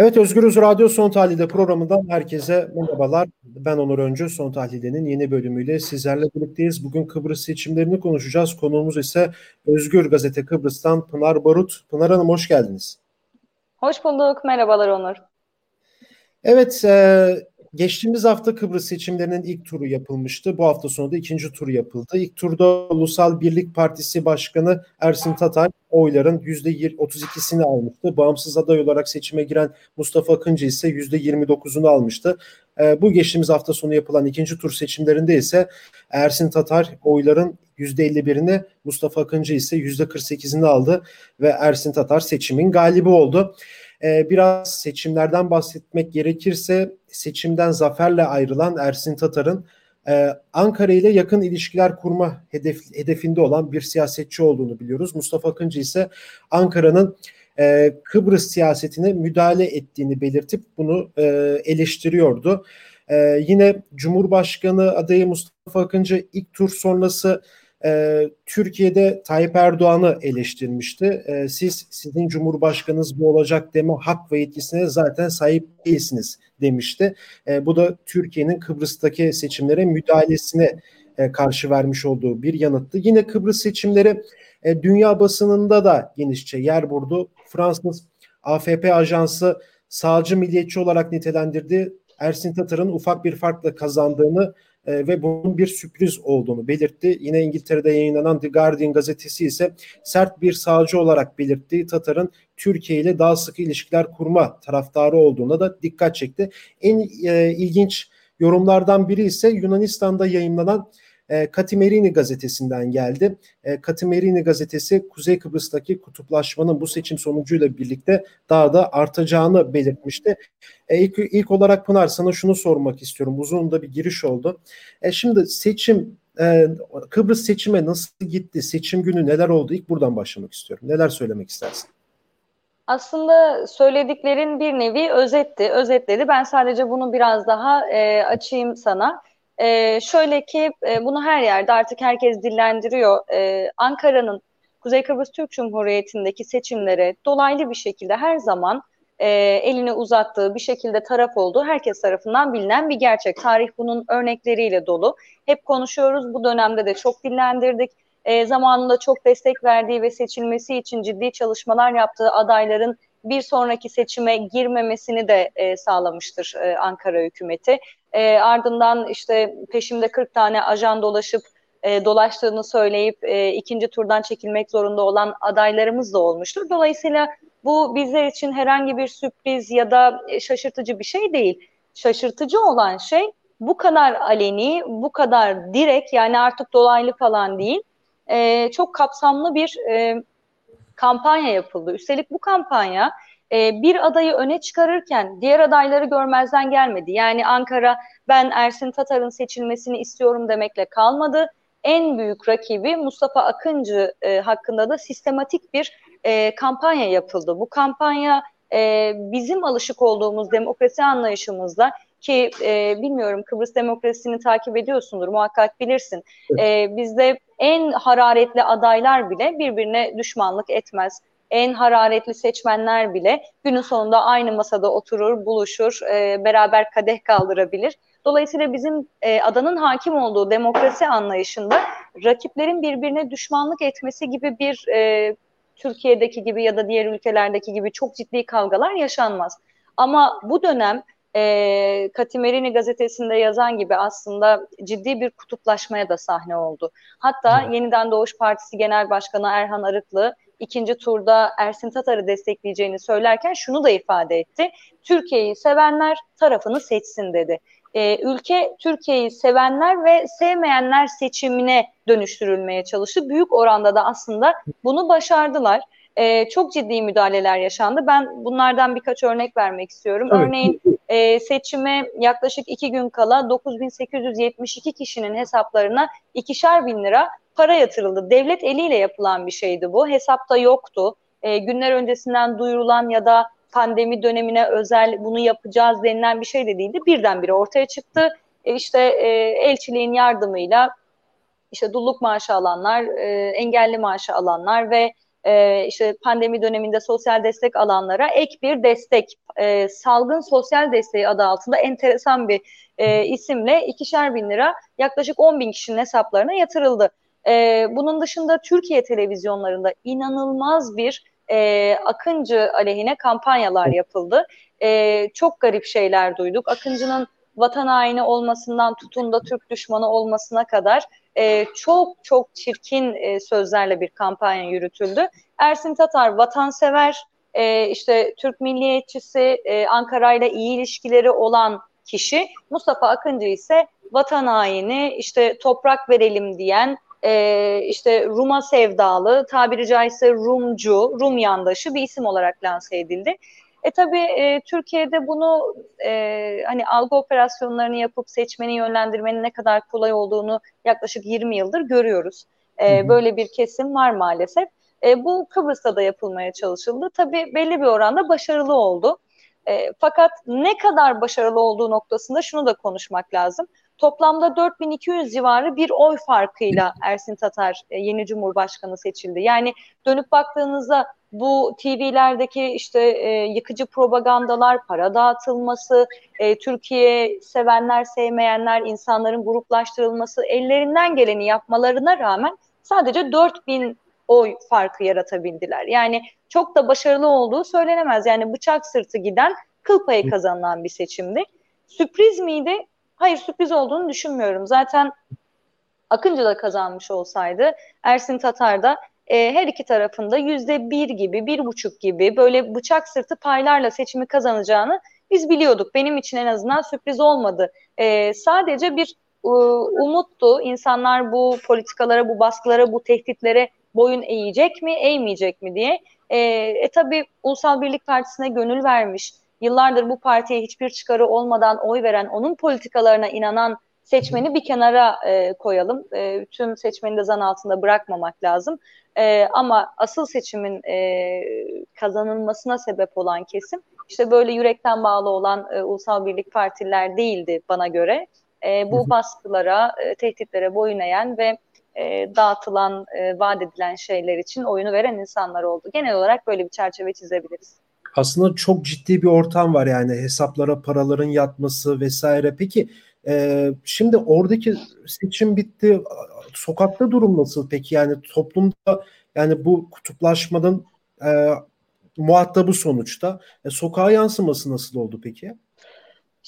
Evet Özgürüz Radyo Son Tahlil'de programından herkese merhabalar. Ben Onur Öncü. Son Tahlil'de'nin yeni bölümüyle sizlerle birlikteyiz. Bugün Kıbrıs seçimlerini konuşacağız. Konuğumuz ise Özgür Gazete Kıbrıs'tan Pınar Barut. Pınar Hanım hoş geldiniz. Hoş bulduk. Merhabalar Onur. Evet, e, geçtiğimiz hafta Kıbrıs seçimlerinin ilk turu yapılmıştı. Bu hafta sonu da ikinci turu yapıldı. İlk turda Ulusal Birlik Partisi Başkanı Ersin Tatar oyların %32'sini almıştı. Bağımsız aday olarak seçime giren Mustafa Akıncı ise %29'unu almıştı. E, bu geçtiğimiz hafta sonu yapılan ikinci tur seçimlerinde ise Ersin Tatar oyların %51'ini Mustafa Akıncı ise %48'ini aldı ve Ersin Tatar seçimin galibi oldu. Ee, biraz seçimlerden bahsetmek gerekirse seçimden zaferle ayrılan Ersin Tatar'ın e, Ankara ile yakın ilişkiler kurma hedef, hedefinde olan bir siyasetçi olduğunu biliyoruz. Mustafa Akıncı ise Ankara'nın e, Kıbrıs siyasetine müdahale ettiğini belirtip bunu e, eleştiriyordu. Yine Cumhurbaşkanı adayı Mustafa Akıncı ilk tur sonrası e, Türkiye'de Tayyip Erdoğan'ı eleştirmişti. E, siz sizin Cumhurbaşkanınız bu olacak deme hak ve yetkisine zaten sahip değilsiniz demişti. E, bu da Türkiye'nin Kıbrıs'taki seçimlere müdahalesine e, karşı vermiş olduğu bir yanıttı. Yine Kıbrıs seçimleri e, dünya basınında da genişçe yer buldu. Fransız AFP ajansı sağcı milliyetçi olarak nitelendirdi. Ersin Tatar'ın ufak bir farkla kazandığını e, ve bunun bir sürpriz olduğunu belirtti. Yine İngiltere'de yayınlanan The Guardian gazetesi ise sert bir sağcı olarak belirtti. Tatar'ın Türkiye ile daha sıkı ilişkiler kurma taraftarı olduğuna da dikkat çekti. En e, ilginç yorumlardan biri ise Yunanistan'da yayınlanan e, Katimerini gazetesinden geldi. E, Katimerini gazetesi Kuzey Kıbrıs'taki kutuplaşmanın bu seçim sonucuyla birlikte daha da artacağını belirtmişti. E, ilk, olarak Pınar sana şunu sormak istiyorum. Uzun da bir giriş oldu. E, şimdi seçim Kıbrıs seçime nasıl gitti? Seçim günü neler oldu? İlk buradan başlamak istiyorum. Neler söylemek istersin? Aslında söylediklerin bir nevi özetti, özetledi. Ben sadece bunu biraz daha e, açayım sana. E, şöyle ki e, bunu her yerde artık herkes dillendiriyor. E, Ankara'nın Kuzey Kıbrıs Türk Cumhuriyeti'ndeki seçimlere dolaylı bir şekilde her zaman e, elini uzattığı bir şekilde taraf olduğu herkes tarafından bilinen bir gerçek. Tarih bunun örnekleriyle dolu. Hep konuşuyoruz. Bu dönemde de çok dillendirdik. E, zamanında çok destek verdiği ve seçilmesi için ciddi çalışmalar yaptığı adayların bir sonraki seçime girmemesini de e, sağlamıştır e, Ankara hükümeti. E, ardından işte peşimde 40 tane ajan dolaşıp e, dolaştığını söyleyip e, ikinci turdan çekilmek zorunda olan adaylarımız da olmuştur. Dolayısıyla bu bizler için herhangi bir sürpriz ya da e, şaşırtıcı bir şey değil. Şaşırtıcı olan şey bu kadar aleni, bu kadar direkt yani artık dolaylı falan değil. E, çok kapsamlı bir e, kampanya yapıldı. Üstelik bu kampanya e, bir adayı öne çıkarırken diğer adayları görmezden gelmedi. Yani Ankara ben Ersin Tatar'ın seçilmesini istiyorum demekle kalmadı. En büyük rakibi Mustafa Akıncı e, hakkında da sistematik bir e, kampanya yapıldı. Bu kampanya e, bizim alışık olduğumuz demokrasi anlayışımızla ki e, bilmiyorum Kıbrıs demokrasisini takip ediyorsundur muhakkak bilirsin. E, bizde en hararetli adaylar bile birbirine düşmanlık etmez. En hararetli seçmenler bile günün sonunda aynı masada oturur, buluşur, e, beraber kadeh kaldırabilir. Dolayısıyla bizim e, adanın hakim olduğu demokrasi anlayışında rakiplerin birbirine düşmanlık etmesi gibi bir e, Türkiye'deki gibi ya da diğer ülkelerdeki gibi çok ciddi kavgalar yaşanmaz. Ama bu dönem e, Katimerini gazetesinde yazan gibi aslında ciddi bir kutuplaşmaya da sahne oldu. Hatta evet. Yeniden Doğuş Partisi Genel Başkanı Erhan Arıklı ikinci turda Ersin Tatar'ı destekleyeceğini söylerken şunu da ifade etti. Türkiye'yi sevenler tarafını seçsin dedi. E, ülke Türkiye'yi sevenler ve sevmeyenler seçimine dönüştürülmeye çalıştı. Büyük oranda da aslında bunu başardılar e, çok ciddi müdahaleler yaşandı. Ben bunlardan birkaç örnek vermek istiyorum. Evet. Örneğin e, seçime yaklaşık iki gün kala 9872 kişinin hesaplarına ikişer bin lira para yatırıldı. Devlet eliyle yapılan bir şeydi bu. Hesapta yoktu. E, günler öncesinden duyurulan ya da pandemi dönemine özel bunu yapacağız denilen bir şey de değildi. Birdenbire ortaya çıktı. E, işte e, elçiliğin yardımıyla işte dulluk maaşı alanlar, e, engelli maaşı alanlar ve e, işte pandemi döneminde sosyal destek alanlara ek bir destek, e, salgın sosyal desteği adı altında enteresan bir e, isimle ikişer bin lira yaklaşık 10 bin kişinin hesaplarına yatırıldı. E, bunun dışında Türkiye televizyonlarında inanılmaz bir e, Akıncı aleyhine kampanyalar yapıldı. E, çok garip şeyler duyduk. Akıncı'nın vatan haini olmasından tutun da Türk düşmanı olmasına kadar e, çok çok çirkin e, sözlerle bir kampanya yürütüldü. Ersin Tatar vatansever, e, işte Türk milliyetçisi, e, Ankara ile iyi ilişkileri olan kişi. Mustafa Akıncı ise vatan haini, işte toprak verelim diyen, e, işte Rum'a sevdalı, tabiri caizse Rumcu, Rum yandaşı bir isim olarak lanse edildi. E tabii e, Türkiye'de bunu e, hani algı operasyonlarını yapıp seçmeni yönlendirmenin ne kadar kolay olduğunu yaklaşık 20 yıldır görüyoruz. E, Böyle bir kesim var maalesef. E, bu Kıbrıs'ta da yapılmaya çalışıldı. Tabii belli bir oranda başarılı oldu. E, fakat ne kadar başarılı olduğu noktasında şunu da konuşmak lazım. Toplamda 4200 civarı bir oy farkıyla Ersin Tatar e, yeni Cumhurbaşkanı seçildi. Yani dönüp baktığınızda bu TV'lerdeki işte e, yıkıcı propagandalar, para dağıtılması, e, Türkiye sevenler, sevmeyenler, insanların gruplaştırılması, ellerinden geleni yapmalarına rağmen sadece 4000 oy farkı yaratabildiler. Yani çok da başarılı olduğu söylenemez. Yani bıçak sırtı giden kıl payı kazanılan bir seçimdi. Sürpriz miydi? Hayır sürpriz olduğunu düşünmüyorum. Zaten Akıncı da kazanmış olsaydı Ersin Tatar da e, her iki tarafında yüzde bir gibi, bir buçuk gibi böyle bıçak sırtı paylarla seçimi kazanacağını biz biliyorduk. Benim için en azından sürpriz olmadı. E, sadece bir e, umuttu. İnsanlar bu politikalara, bu baskılara, bu tehditlere boyun eğecek mi, eğmeyecek mi diye. E, e tabii Ulusal Birlik Partisi'ne gönül vermiş, yıllardır bu partiye hiçbir çıkarı olmadan oy veren, onun politikalarına inanan seçmeni bir kenara e, koyalım. E, tüm seçmeni de zan altında bırakmamak lazım. E, ama asıl seçimin e, kazanılmasına sebep olan kesim işte böyle yürekten bağlı olan e, ulusal birlik partiler değildi bana göre. E, bu baskılara, e, tehditlere boyun eğen ve e, dağıtılan, e, vaat edilen şeyler için oyunu veren insanlar oldu. Genel olarak böyle bir çerçeve çizebiliriz. Aslında çok ciddi bir ortam var yani hesaplara paraların yatması vesaire. Peki e, şimdi oradaki seçim bitti. Sokakta durum nasıl peki? Yani toplumda yani bu kutuplaşmanın e, muhatabı sonuçta. E, sokağa yansıması nasıl oldu peki?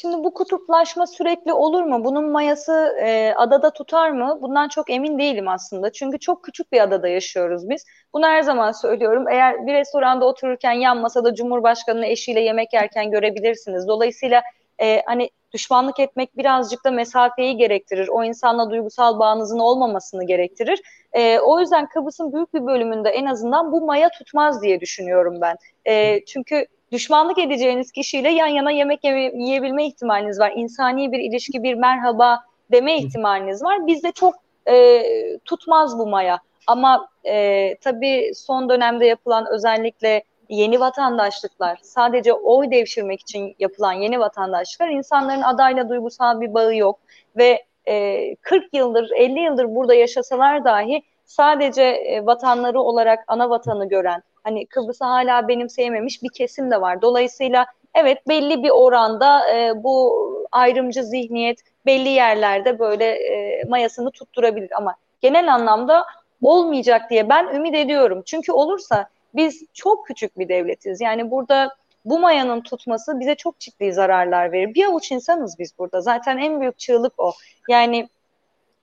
Şimdi bu kutuplaşma sürekli olur mu? Bunun mayası e, adada tutar mı? Bundan çok emin değilim aslında. Çünkü çok küçük bir adada yaşıyoruz biz. Bunu her zaman söylüyorum. Eğer bir restoranda otururken yan masada Cumhurbaşkanı'nın eşiyle yemek yerken görebilirsiniz. Dolayısıyla e, hani düşmanlık etmek birazcık da mesafeyi gerektirir. O insanla duygusal bağınızın olmamasını gerektirir. E, o yüzden Kıbrıs'ın büyük bir bölümünde en azından bu maya tutmaz diye düşünüyorum ben. E, çünkü düşmanlık edeceğiniz kişiyle yan yana yemek yiyebilme ihtimaliniz var. İnsani bir ilişki, bir merhaba deme ihtimaliniz var. Bizde çok e, tutmaz bu maya. Ama e, tabii son dönemde yapılan özellikle yeni vatandaşlıklar, sadece oy devşirmek için yapılan yeni vatandaşlıklar insanların adayla duygusal bir bağı yok ve e, 40 yıldır, 50 yıldır burada yaşasalar dahi sadece e, vatanları olarak ana vatanı gören, hani Kıbrıs'ı hala benimseyememiş bir kesim de var. Dolayısıyla evet belli bir oranda e, bu ayrımcı zihniyet belli yerlerde böyle e, mayasını tutturabilir ama genel anlamda olmayacak diye ben ümit ediyorum. Çünkü olursa biz çok küçük bir devletiz. Yani burada bu mayanın tutması bize çok ciddi zararlar verir. Bir avuç insanız biz burada. Zaten en büyük çığlık o. Yani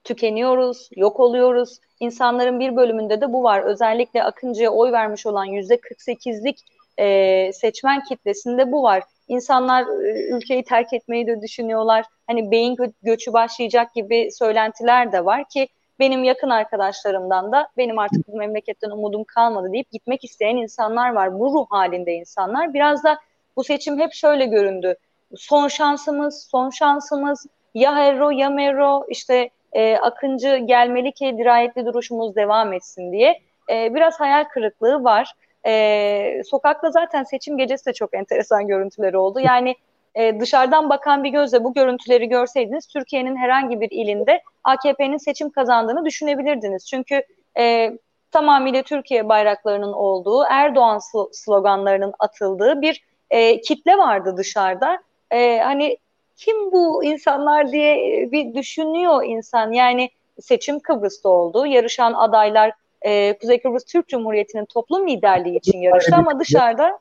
tükeniyoruz, yok oluyoruz. İnsanların bir bölümünde de bu var. Özellikle Akıncı'ya oy vermiş olan yüzde 48'lik e, seçmen kitlesinde bu var. İnsanlar e, ülkeyi terk etmeyi de düşünüyorlar. Hani beyin gö- göçü başlayacak gibi söylentiler de var ki benim yakın arkadaşlarımdan da benim artık bu memleketten umudum kalmadı deyip gitmek isteyen insanlar var. Bu ruh halinde insanlar. Biraz da bu seçim hep şöyle göründü. Son şansımız, son şansımız ya Herro ya Merro işte e, Akıncı gelmeli ki dirayetli duruşumuz devam etsin diye. E, biraz hayal kırıklığı var. E, sokakta zaten seçim gecesi de çok enteresan görüntüleri oldu. Yani e, dışarıdan bakan bir gözle bu görüntüleri görseydiniz Türkiye'nin herhangi bir ilinde AKP'nin seçim kazandığını düşünebilirdiniz. Çünkü e, tamamıyla Türkiye bayraklarının olduğu, Erdoğan sloganlarının atıldığı bir e, kitle vardı dışarıda. E, hani kim bu insanlar diye e, bir düşünüyor insan. Yani seçim Kıbrıs'ta oldu. Yarışan adaylar e, Kuzey Kıbrıs Türk Cumhuriyeti'nin toplum liderliği için yarıştı ama dışarıda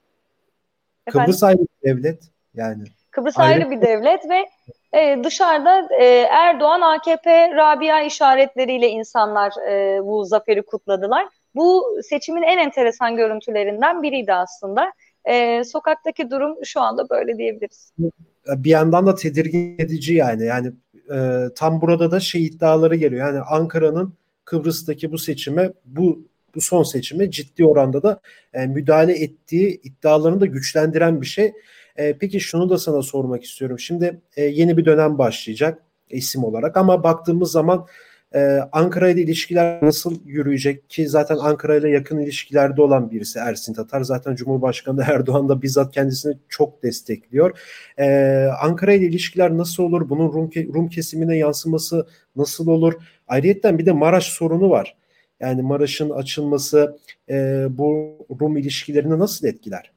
Kıbrıs ayrı bir devlet yani. Kıbrıs ayrı, ayrı bir devlet ve e, dışarıda e, Erdoğan, AKP, Rabia işaretleriyle insanlar e, bu zaferi kutladılar. Bu seçimin en enteresan görüntülerinden biriydi aslında. E, sokaktaki durum şu anda böyle diyebiliriz. Bir yandan da tedirgin edici yani. Yani e, tam burada da şey iddiaları geliyor. Yani Ankara'nın Kıbrıs'taki bu seçime bu bu son seçime ciddi oranda da e, müdahale ettiği iddialarını da güçlendiren bir şey. E, peki şunu da sana sormak istiyorum. Şimdi e, yeni bir dönem başlayacak isim olarak ama baktığımız zaman e, Ankara ile ilişkiler nasıl yürüyecek ki zaten Ankara ile yakın ilişkilerde olan birisi Ersin Tatar. Zaten Cumhurbaşkanı Erdoğan da bizzat kendisini çok destekliyor. E, Ankara ile ilişkiler nasıl olur? Bunun Rum, Rum kesimine yansıması nasıl olur? Ayrıyeten bir de Maraş sorunu var. Yani Maraş'ın açılması e, bu Rum ilişkilerini nasıl etkiler?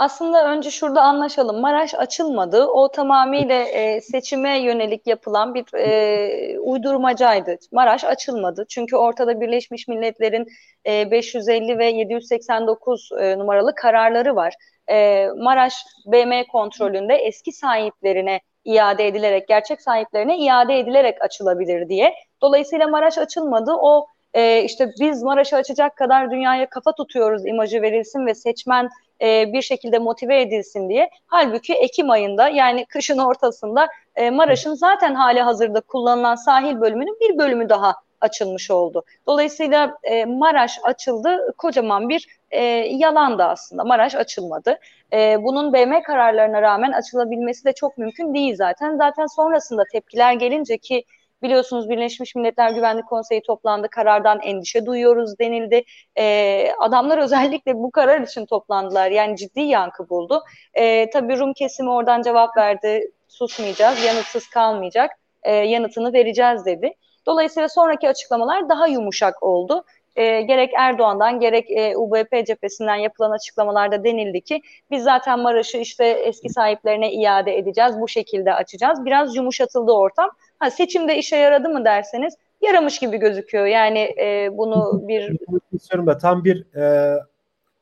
Aslında önce şurada anlaşalım. Maraş açılmadı. O tamamıyla e, seçime yönelik yapılan bir e, uydurmacaydı. Maraş açılmadı. Çünkü ortada Birleşmiş Milletler'in e, 550 ve 789 e, numaralı kararları var. E, Maraş BM kontrolünde eski sahiplerine iade edilerek, gerçek sahiplerine iade edilerek açılabilir diye. Dolayısıyla Maraş açılmadı. O e, işte biz Maraş'ı açacak kadar dünyaya kafa tutuyoruz imajı verilsin ve seçmen e, bir şekilde motive edilsin diye. Halbuki Ekim ayında yani kışın ortasında e, Maraş'ın zaten hali hazırda kullanılan sahil bölümünün bir bölümü daha açılmış oldu. Dolayısıyla e, Maraş açıldı kocaman bir e, yalan da aslında. Maraş açılmadı. E, bunun BM kararlarına rağmen açılabilmesi de çok mümkün değil zaten. Zaten sonrasında tepkiler gelince ki Biliyorsunuz Birleşmiş Milletler Güvenlik Konseyi toplandı. Karardan endişe duyuyoruz denildi. E, adamlar özellikle bu karar için toplandılar. Yani ciddi yankı buldu. E, tabii Rum kesimi oradan cevap verdi. Susmayacağız, yanıtsız kalmayacak. E, yanıtını vereceğiz dedi. Dolayısıyla sonraki açıklamalar daha yumuşak oldu. E, gerek Erdoğan'dan gerek e, UBP cephesinden yapılan açıklamalarda denildi ki biz zaten Maraş'ı işte eski sahiplerine iade edeceğiz, bu şekilde açacağız. Biraz yumuşatıldı ortam. Ha seçimde işe yaradı mı derseniz yaramış gibi gözüküyor. Yani e, bunu bir istiyorum da tam bir e,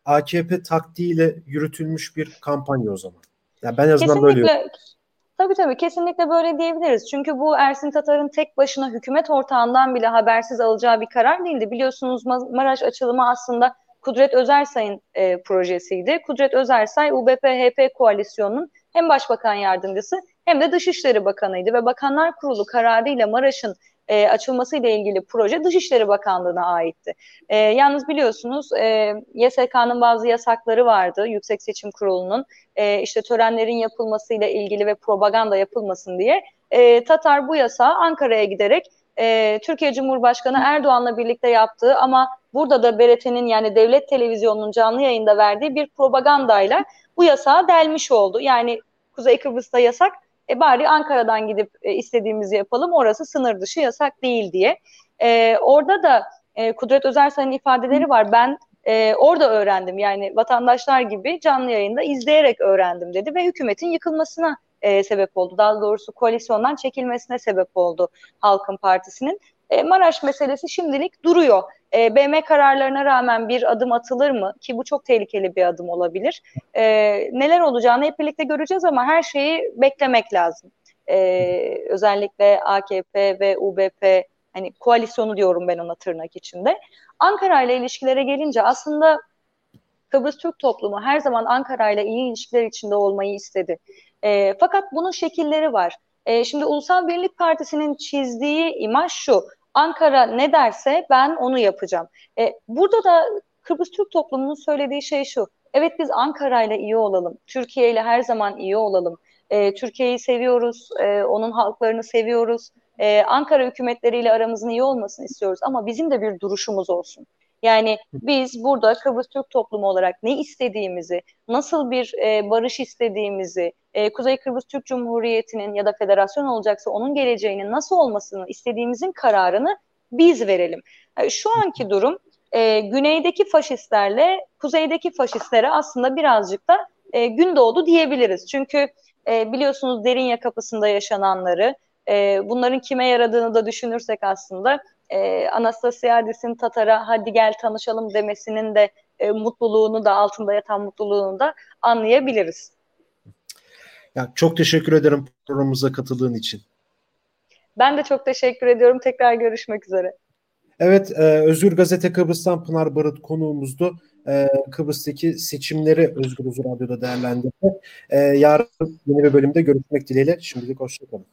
AKP taktiğiyle yürütülmüş bir kampanya o zaman. Ya ben azından Kesinlikle. böyle Tabii tabii kesinlikle böyle diyebiliriz. Çünkü bu Ersin Tatar'ın tek başına hükümet ortağından bile habersiz alacağı bir karar değildi. Biliyorsunuz Maraş açılımı aslında Kudret Özersay'ın e, projesiydi. Kudret Özersay UBP-HP koalisyonunun hem başbakan yardımcısı hem de Dışişleri Bakanı'ydı ve Bakanlar Kurulu kararıyla Maraş'ın e, açılması ile ilgili proje Dışişleri Bakanlığı'na aitti. E, yalnız biliyorsunuz e, YSK'nın bazı yasakları vardı Yüksek Seçim Kurulu'nun e, işte törenlerin yapılmasıyla ilgili ve propaganda yapılmasın diye e, Tatar bu yasağı Ankara'ya giderek e, Türkiye Cumhurbaşkanı Erdoğan'la birlikte yaptığı ama burada da BRT'nin yani devlet televizyonunun canlı yayında verdiği bir propagandayla bu yasağı delmiş oldu. Yani Kuzey Kıbrıs'ta yasak e bari Ankara'dan gidip e, istediğimizi yapalım orası sınır dışı yasak değil diye. E, orada da e, Kudret Özersay'ın ifadeleri var. Ben e, orada öğrendim yani vatandaşlar gibi canlı yayında izleyerek öğrendim dedi ve hükümetin yıkılmasına e, sebep oldu. Daha doğrusu koalisyondan çekilmesine sebep oldu Halkın Partisi'nin. E, Maraş meselesi şimdilik duruyor. E, BM kararlarına rağmen bir adım atılır mı? Ki bu çok tehlikeli bir adım olabilir. E, neler olacağını hep birlikte göreceğiz ama her şeyi beklemek lazım. E, özellikle AKP ve UBP hani koalisyonu diyorum ben ona tırnak içinde. Ankara ile ilişkilere gelince aslında Kıbrıs Türk toplumu her zaman Ankara ile iyi ilişkiler içinde olmayı istedi. E, fakat bunun şekilleri var. E, şimdi Ulusal Birlik Partisi'nin çizdiği imaj şu. Ankara ne derse ben onu yapacağım. E, burada da Kıbrıs Türk toplumunun söylediği şey şu. Evet biz Ankara ile iyi olalım. Türkiye ile her zaman iyi olalım. E, Türkiye'yi seviyoruz. E, onun halklarını seviyoruz. E, Ankara hükümetleriyle aramızın iyi olmasını istiyoruz. Ama bizim de bir duruşumuz olsun. Yani biz burada Kıbrıs Türk toplumu olarak ne istediğimizi, nasıl bir e, barış istediğimizi, e, Kuzey Kıbrıs Türk Cumhuriyeti'nin ya da federasyon olacaksa onun geleceğinin nasıl olmasını istediğimizin kararını biz verelim. Yani şu anki durum e, güneydeki faşistlerle kuzeydeki faşistlere aslında birazcık da e, gün doğdu diyebiliriz. Çünkü e, biliyorsunuz Derinya kapısında yaşananları, e, bunların kime yaradığını da düşünürsek aslında e, Anastasiadis'in Tatar'a hadi gel tanışalım demesinin de e, mutluluğunu da altında yatan mutluluğunu da anlayabiliriz. Ya çok teşekkür ederim programımıza katıldığın için. Ben de çok teşekkür ediyorum. Tekrar görüşmek üzere. Evet, e, Özgür Gazete Kıbrıs'tan Pınar Barut konuğumuzdu. E, Kıbrıs'taki seçimleri Özgür Uzun Radyo'da değerlendirdi. E, yarın yeni bir bölümde görüşmek dileğiyle. Şimdilik hoşçakalın.